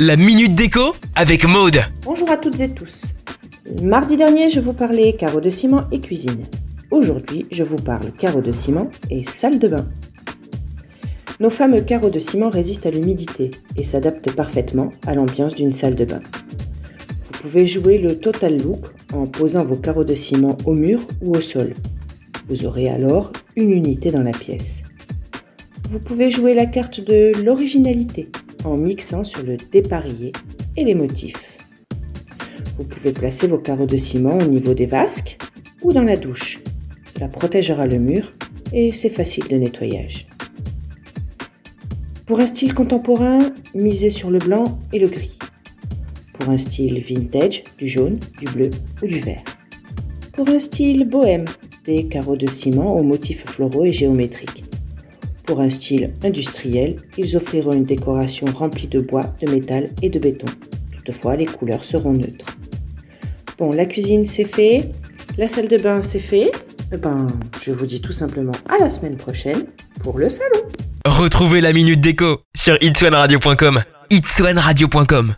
La minute déco avec Maude. Bonjour à toutes et tous. Mardi dernier, je vous parlais carreaux de ciment et cuisine. Aujourd'hui, je vous parle carreaux de ciment et salle de bain. Nos fameux carreaux de ciment résistent à l'humidité et s'adaptent parfaitement à l'ambiance d'une salle de bain. Vous pouvez jouer le total look en posant vos carreaux de ciment au mur ou au sol. Vous aurez alors une unité dans la pièce. Vous pouvez jouer la carte de l'originalité en mixant sur le dépareillé et les motifs. Vous pouvez placer vos carreaux de ciment au niveau des vasques ou dans la douche. Cela protégera le mur et c'est facile de nettoyage. Pour un style contemporain, misez sur le blanc et le gris. Pour un style vintage, du jaune, du bleu ou du vert. Pour un style bohème, des carreaux de ciment aux motifs floraux et géométriques. Pour un style industriel, ils offriront une décoration remplie de bois, de métal et de béton. Toutefois, les couleurs seront neutres. Bon, la cuisine c'est fait, la salle de bain c'est fait. Eh ben, je vous dis tout simplement à la semaine prochaine pour le salon. Retrouvez la minute déco sur itswanradio.com. itswanradio.com